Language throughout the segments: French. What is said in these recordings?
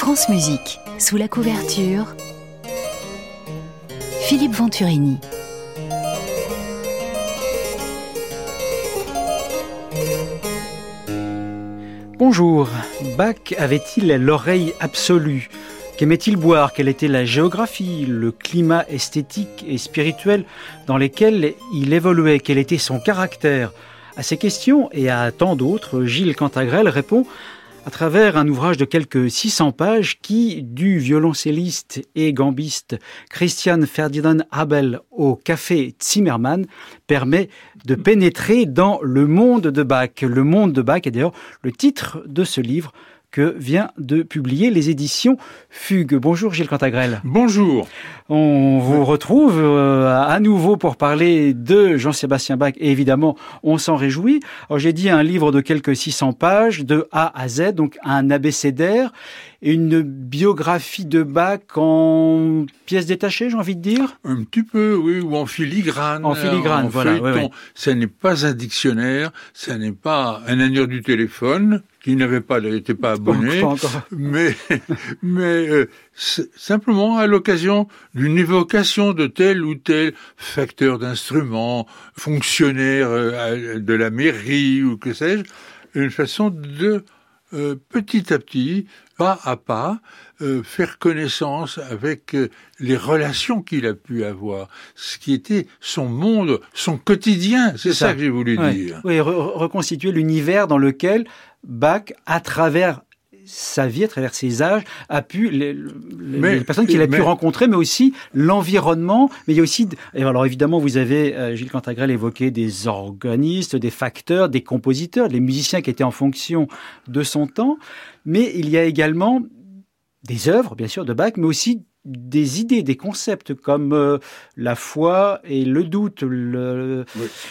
France Musique, sous la couverture, Philippe Venturini. Bonjour, Bach avait-il l'oreille absolue? Qu'aimait-il boire? Quelle était la géographie, le climat esthétique et spirituel dans lesquels il évoluait? Quel était son caractère? À ces questions et à tant d'autres, Gilles Cantagrel répond à travers un ouvrage de quelques 600 pages qui, du violoncelliste et gambiste Christian Ferdinand Abel au café Zimmermann, permet de pénétrer dans le monde de Bach. Le monde de Bach est d'ailleurs le titre de ce livre que vient de publier les éditions Fugue. Bonjour Gilles Cantagrel. Bonjour. On vous retrouve euh, à nouveau pour parler de Jean-Sébastien Bach et évidemment on s'en réjouit. J'ai dit un livre de quelques 600 pages de A à Z, donc un abécédaire, une biographie de Bach en pièces détachées, j'ai envie de dire? Un petit peu, oui, ou en filigrane. En filigrane, voilà. Ça n'est pas un dictionnaire, ça n'est pas un annuaire du téléphone qui n'avait pas, n'était pas abonné, mais mais euh, simplement à l'occasion d'une évocation de tel ou tel facteur d'instrument, fonctionnaire euh, de la mairie ou que sais-je, une façon de euh, petit à petit, pas à pas, euh, faire connaissance avec les relations qu'il a pu avoir, ce qui était son monde, son quotidien, c'est ça. que j'ai voulu dire. Oui, reconstituer l'univers dans lequel Bach, à travers sa vie, à travers ses âges, a pu les, personnes qu'il a pu rencontrer, mais aussi l'environnement. Mais il y a aussi, alors évidemment, vous avez euh, Gilles Cantagrel évoqué des organistes, des facteurs, des compositeurs, des musiciens qui étaient en fonction de son temps. Mais il y a également des œuvres, bien sûr, de Bach, mais aussi des idées, des concepts comme euh, la foi et le doute,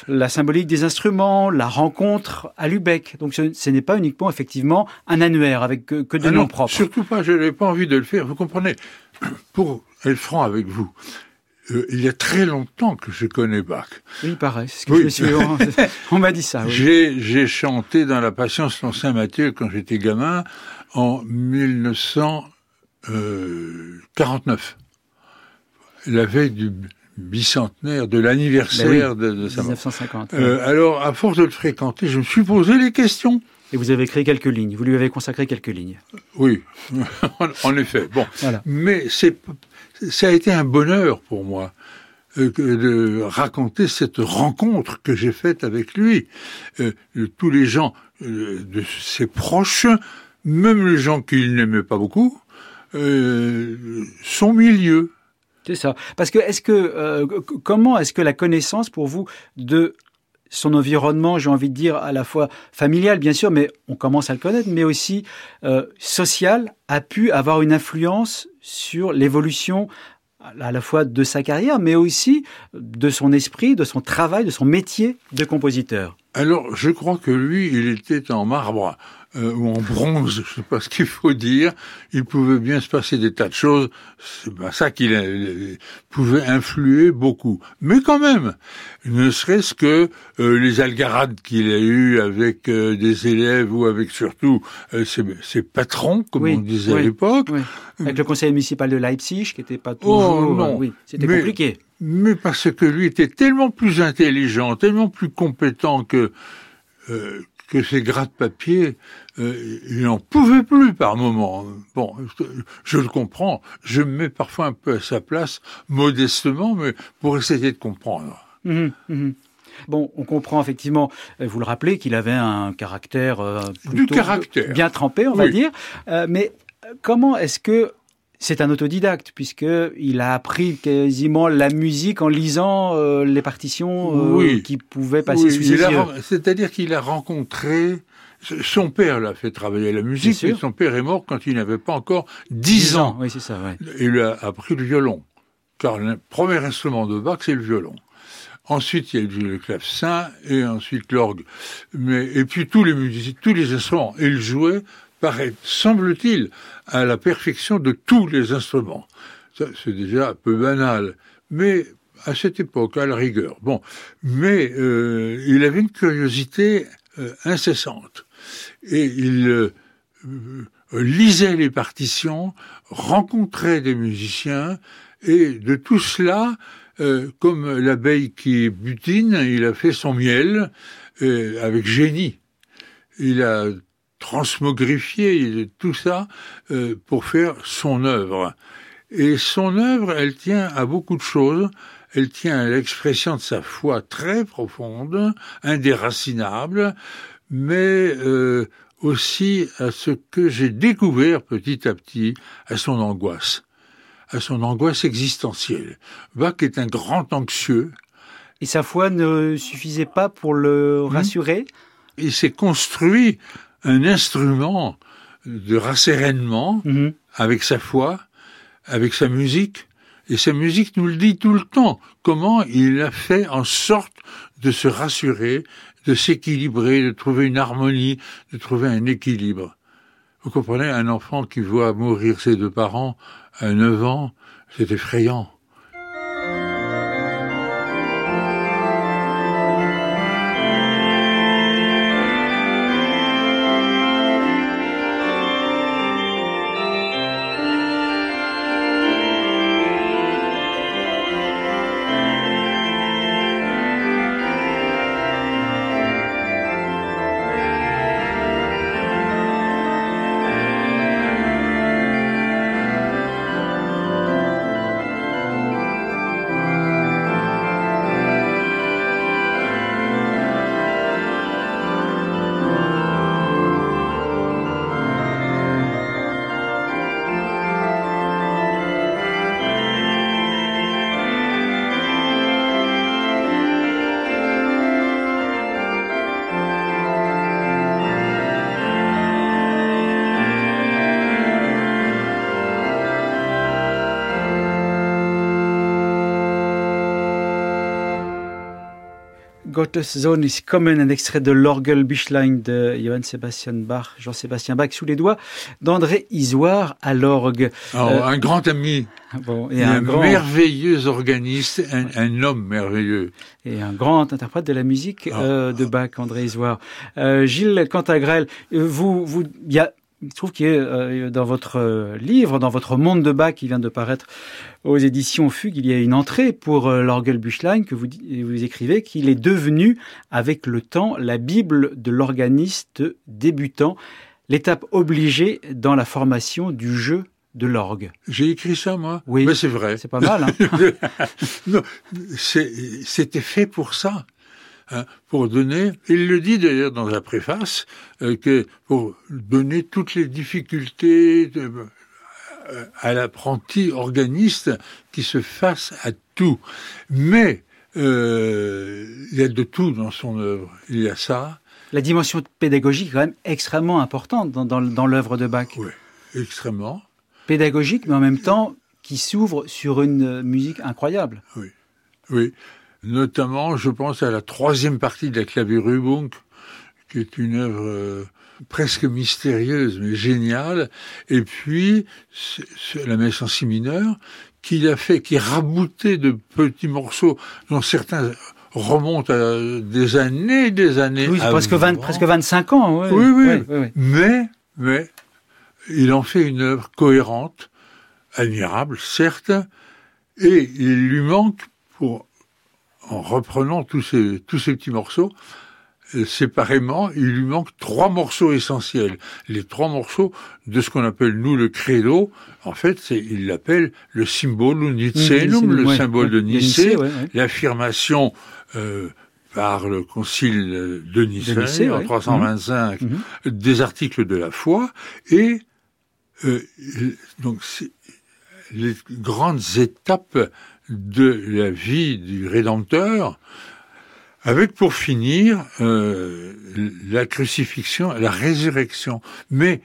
la symbolique des instruments, la rencontre à Lubeck. Donc ce, n'est pas uniquement effectivement un annuaire avec que, que de ah noms propres. Surtout pas, je n'ai pas envie de le faire. Vous comprenez Pour être franc avec vous, euh, il y a très longtemps que je connais Bach. Oui, pareil. Ce que je suis... on, m'a dit ça. Oui. J'ai chanté dans la Patience dans Saint-Matthieu quand j'étais gamin en 1900 euh, 49, la veille du bicentenaire de l'anniversaire ben de, de 1950. Euh, alors, à force de le fréquenter, je me suis posé les questions. Et vous avez écrit quelques lignes. Vous lui avez consacré quelques lignes. Oui, en effet. Bon, mais c'est ça a été un bonheur pour moi euh, de raconter cette rencontre que j'ai faite avec lui. Euh, tous les gens euh, de ses proches, même les gens qu'il n'aimait pas beaucoup, euh, son milieu. C'est ça. Parce que est-ce que euh, comment est-ce que la connaissance pour vous de son environnement, j'ai envie de dire à la fois familial bien sûr, mais on commence à le connaître, mais aussi euh, social, a pu avoir une influence sur l'évolution à la fois de sa carrière, mais aussi de son esprit, de son travail, de son métier de compositeur? Alors, je crois que lui, il était en marbre. Euh, ou en bronze, je sais pas ce qu'il faut dire, il pouvait bien se passer des tas de choses. C'est pas ça qu'il pouvait influer beaucoup. Mais quand même, ne serait-ce que euh, les algarades qu'il a eues avec euh, des élèves ou avec surtout ses, patrons, comme on disait à l'époque. Avec le conseil municipal de Leipzig, qui n'était pas oh, toujours... non. oui, c'était compliqué. Mais parce que lui était tellement plus intelligent, tellement plus compétent que que ces gras de papier, euh, il n'en pouvait plus par moment. Bon, je le comprends, je me mets parfois un peu à sa place, modestement, mais pour essayer de comprendre. Mmh, mmh. Bon, on comprend effectivement, euh, vous le rappelez, qu'il avait un caractère, euh, du caractère. bien trempé, on va dire. mais comment est-ce que c'est un autodidacte puisqu'il a appris quasiment la musique en lisant euh, les partitions euh, qui pouvaient passer sous ses yeux. C'est-à-dire qu'il a rencontré son père l'a fait travailler la musique, mais son père est mort quand il n'avait pas encore dix ans. Oui, c'est ça. Ouais. Il a appris le violon, car le premier instrument de Bach, c'est le violon. Ensuite, il y a eu le clavecin et ensuite l'orgue. Mais et puis tous les musiciens, tous les instruments. Et il jouait paraît, semble-t-il, à la perfection de tous les instruments. C'est déjà un peu banal, mais à cette époque, à la rigueur. Bon, mais euh, il avait une curiosité euh, incessante et il euh, lisait les partitions, rencontrait des musiciens, et de tout cela, euh, comme l'abeille qui butine, il a fait son miel euh, avec génie. Il a transmogrifié tout ça euh, pour faire son œuvre. Et son œuvre, elle tient à beaucoup de choses. Elle tient à l'expression de sa foi très profonde, indéracinable, mais aussi à ce que j'ai découvert petit à petit, à son angoisse à son angoisse existentielle. Bach est un grand anxieux. Et sa foi ne suffisait pas pour le hmm. rassurer? Il s'est construit un instrument de rassérénement hmm. avec sa foi, avec sa musique. Et sa musique nous le dit tout le temps, comment il a fait en sorte de se rassurer, de s'équilibrer, de trouver une harmonie, de trouver un équilibre. Vous comprenez, un enfant qui voit mourir ses deux parents à 9 ans, c'est effrayant. Gottes Sohn ist kommen, un extrait de l'Orgelbüchlein de Johann Sebastian Bach, Jean-Sébastien Bach, sous les doigts d'André Isoire à l'orgue. Euh, un grand ami. Bon, et un, merveilleux organiste, un, homme merveilleux. Et un grand interprète de la musique ah. euh, de Bach, André Isoire. Euh, Gilles Cantagrel, vous, vous, il y a il se trouve qu'il y a dans votre livre, dans votre monde de Bach qui vient de paraître aux éditions Fugue, il y a une entrée pour euh, l'Orgelbüchlein que vous, vous écrivez qu'il est devenu, avec le temps, la Bible de l'organiste débutant, l'étape obligée dans la formation du jeu de l'orgue. J'ai écrit ça, moi. Oui. Mais c'est vrai. C'est pas mal. Hein c'était fait pour ça. Hein, pour donner, il le dit d'ailleurs dans la préface, euh, que pour donner toutes les difficultés, euh, à l'apprenti organiste qui se fasse à tout. Mais euh, il y a de tout dans son œuvre. Il y a ça. La dimension pédagogique est quand même extrêmement importante dans, dans, l'œuvre de Bach. Oui, extrêmement. Pédagogique, mais en même temps qui s'ouvre sur une musique incroyable. Oui, oui. Notamment, je pense à la troisième partie de la Klavierübung, qui est une œuvre euh, presque mystérieuse mais géniale, et puis la messe en si mineur, qu'il a fait, qui raboutait de petits morceaux dont certains remontent à des années et des années. Oui, presque, 20, presque 25 ans. Oui, oui, oui. Mais, mais, il en fait une œuvre cohérente, admirable, certes, et il lui manque, pour, en reprenant tous ces, tous ces petits morceaux, euh, séparément, il lui manque trois morceaux essentiels. Les trois morceaux de ce qu'on appelle, nous, le credo, en fait, c'est, il l'appelle le symbole Nicénum, le symbole de Nicée, l'affirmation euh, par le concile de Nicée, en 325 mhm. mhm. des articles de la foi, et euh, donc les grandes étapes de la vie du Rédempteur, avec pour finir euh, la crucifixion, la résurrection. Mais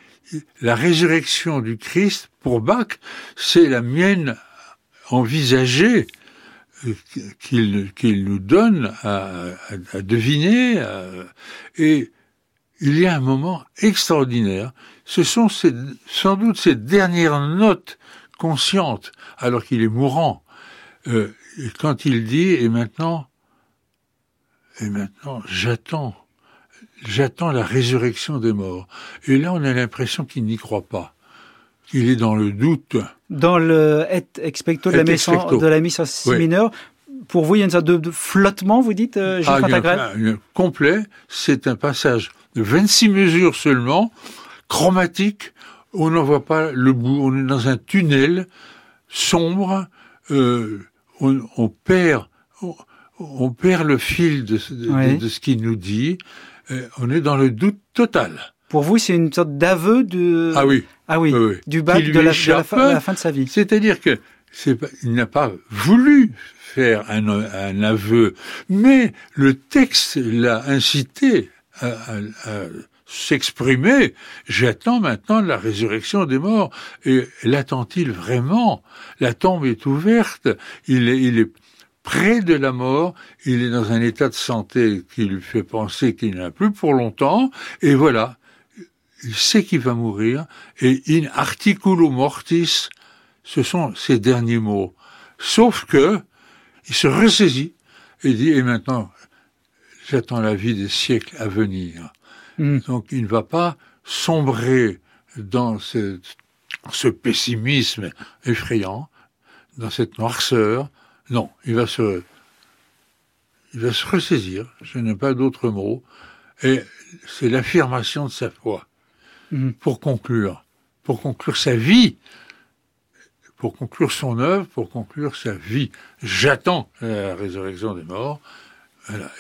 la résurrection du Christ, pour Bach, c'est la mienne envisagée euh, qu'il nous donne à, deviner. et il y a un moment extraordinaire. Ce sont sans doute ces dernières notes conscientes, alors qu'il est mourant, euh, quand il dit, et maintenant, et maintenant, j'attends j'attends la résurrection des morts. Et là, on a l'impression qu'il n'y croit pas. qu'il est dans le doute. Dans le et expecto de la, messe, de la mise si mineure, pour vous, il y a une sorte de, flottement, vous dites, euh, Gilles ah, Complet, c'est un passage de 26 mesures seulement, chromatique, on n'en voit pas le bout, on est dans un tunnel sombre, euh, on, perd... On, perd le fil de, ce qu'il nous dit, euh, on est dans le doute total. Pour vous, c'est une sorte d'aveu de ah oui. ah oui, du bac de la, fin, de sa vie. C'est-à-dire que il n'a pas voulu faire un, un, aveu, mais le texte l'a incité à, s'exprimer. J'attends maintenant la résurrection des morts. Et l'attend-il vraiment? La tombe est ouverte. Il est, il est près de la mort. Il est dans un état de santé qui lui fait penser qu'il n'a plus pour longtemps. Et voilà. Il sait qu'il va mourir. Et in articulo mortis, ce sont ses derniers mots. Sauf que, il se ressaisit et dit, et maintenant, j'attends la vie des siècles à venir. Hmm. Donc il ne va pas sombrer dans ce, ce, pessimisme effrayant, dans cette noirceur. Non, il va se, il va se ressaisir, je n'ai pas d'autre mot, et c'est l'affirmation de sa foi. Hmm. Pour conclure, pour conclure sa vie, pour conclure son œuvre, pour conclure sa vie. J'attends la résurrection des morts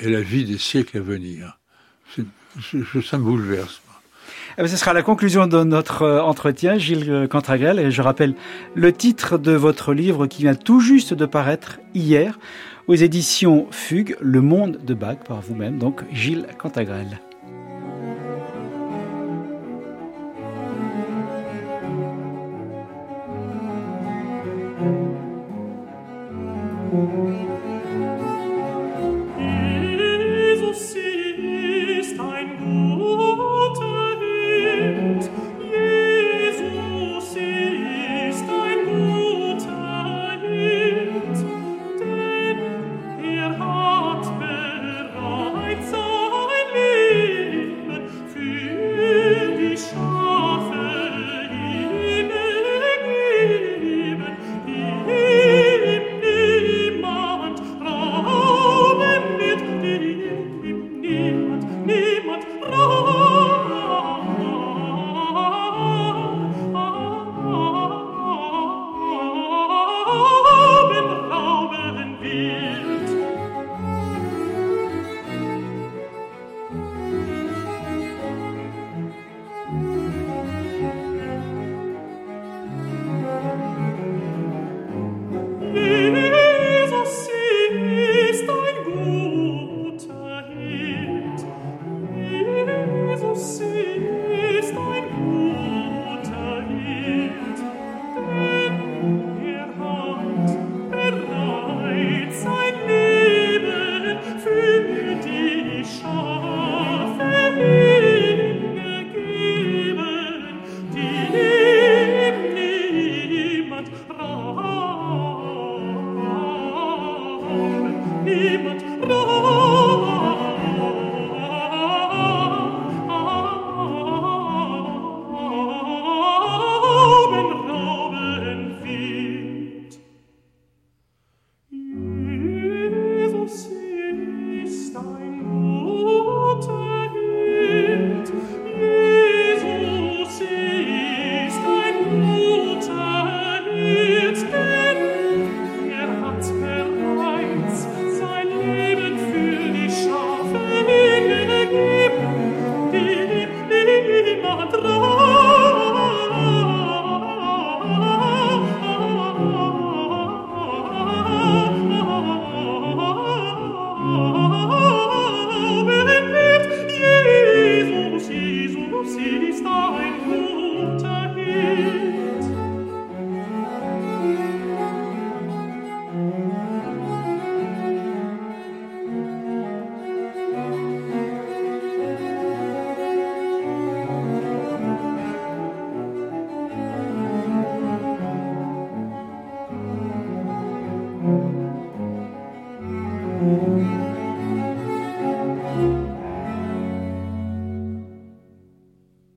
et la vie des siècles à venir. Ça me bouleverse. Eh ben, ce sera la conclusion de notre euh, entretien, Gilles Cantragal. Et je rappelle le titre de votre livre qui vient tout juste de paraître hier aux éditions Fugue, Le Monde de Bach, par vous-même, donc Gilles Cantagrel.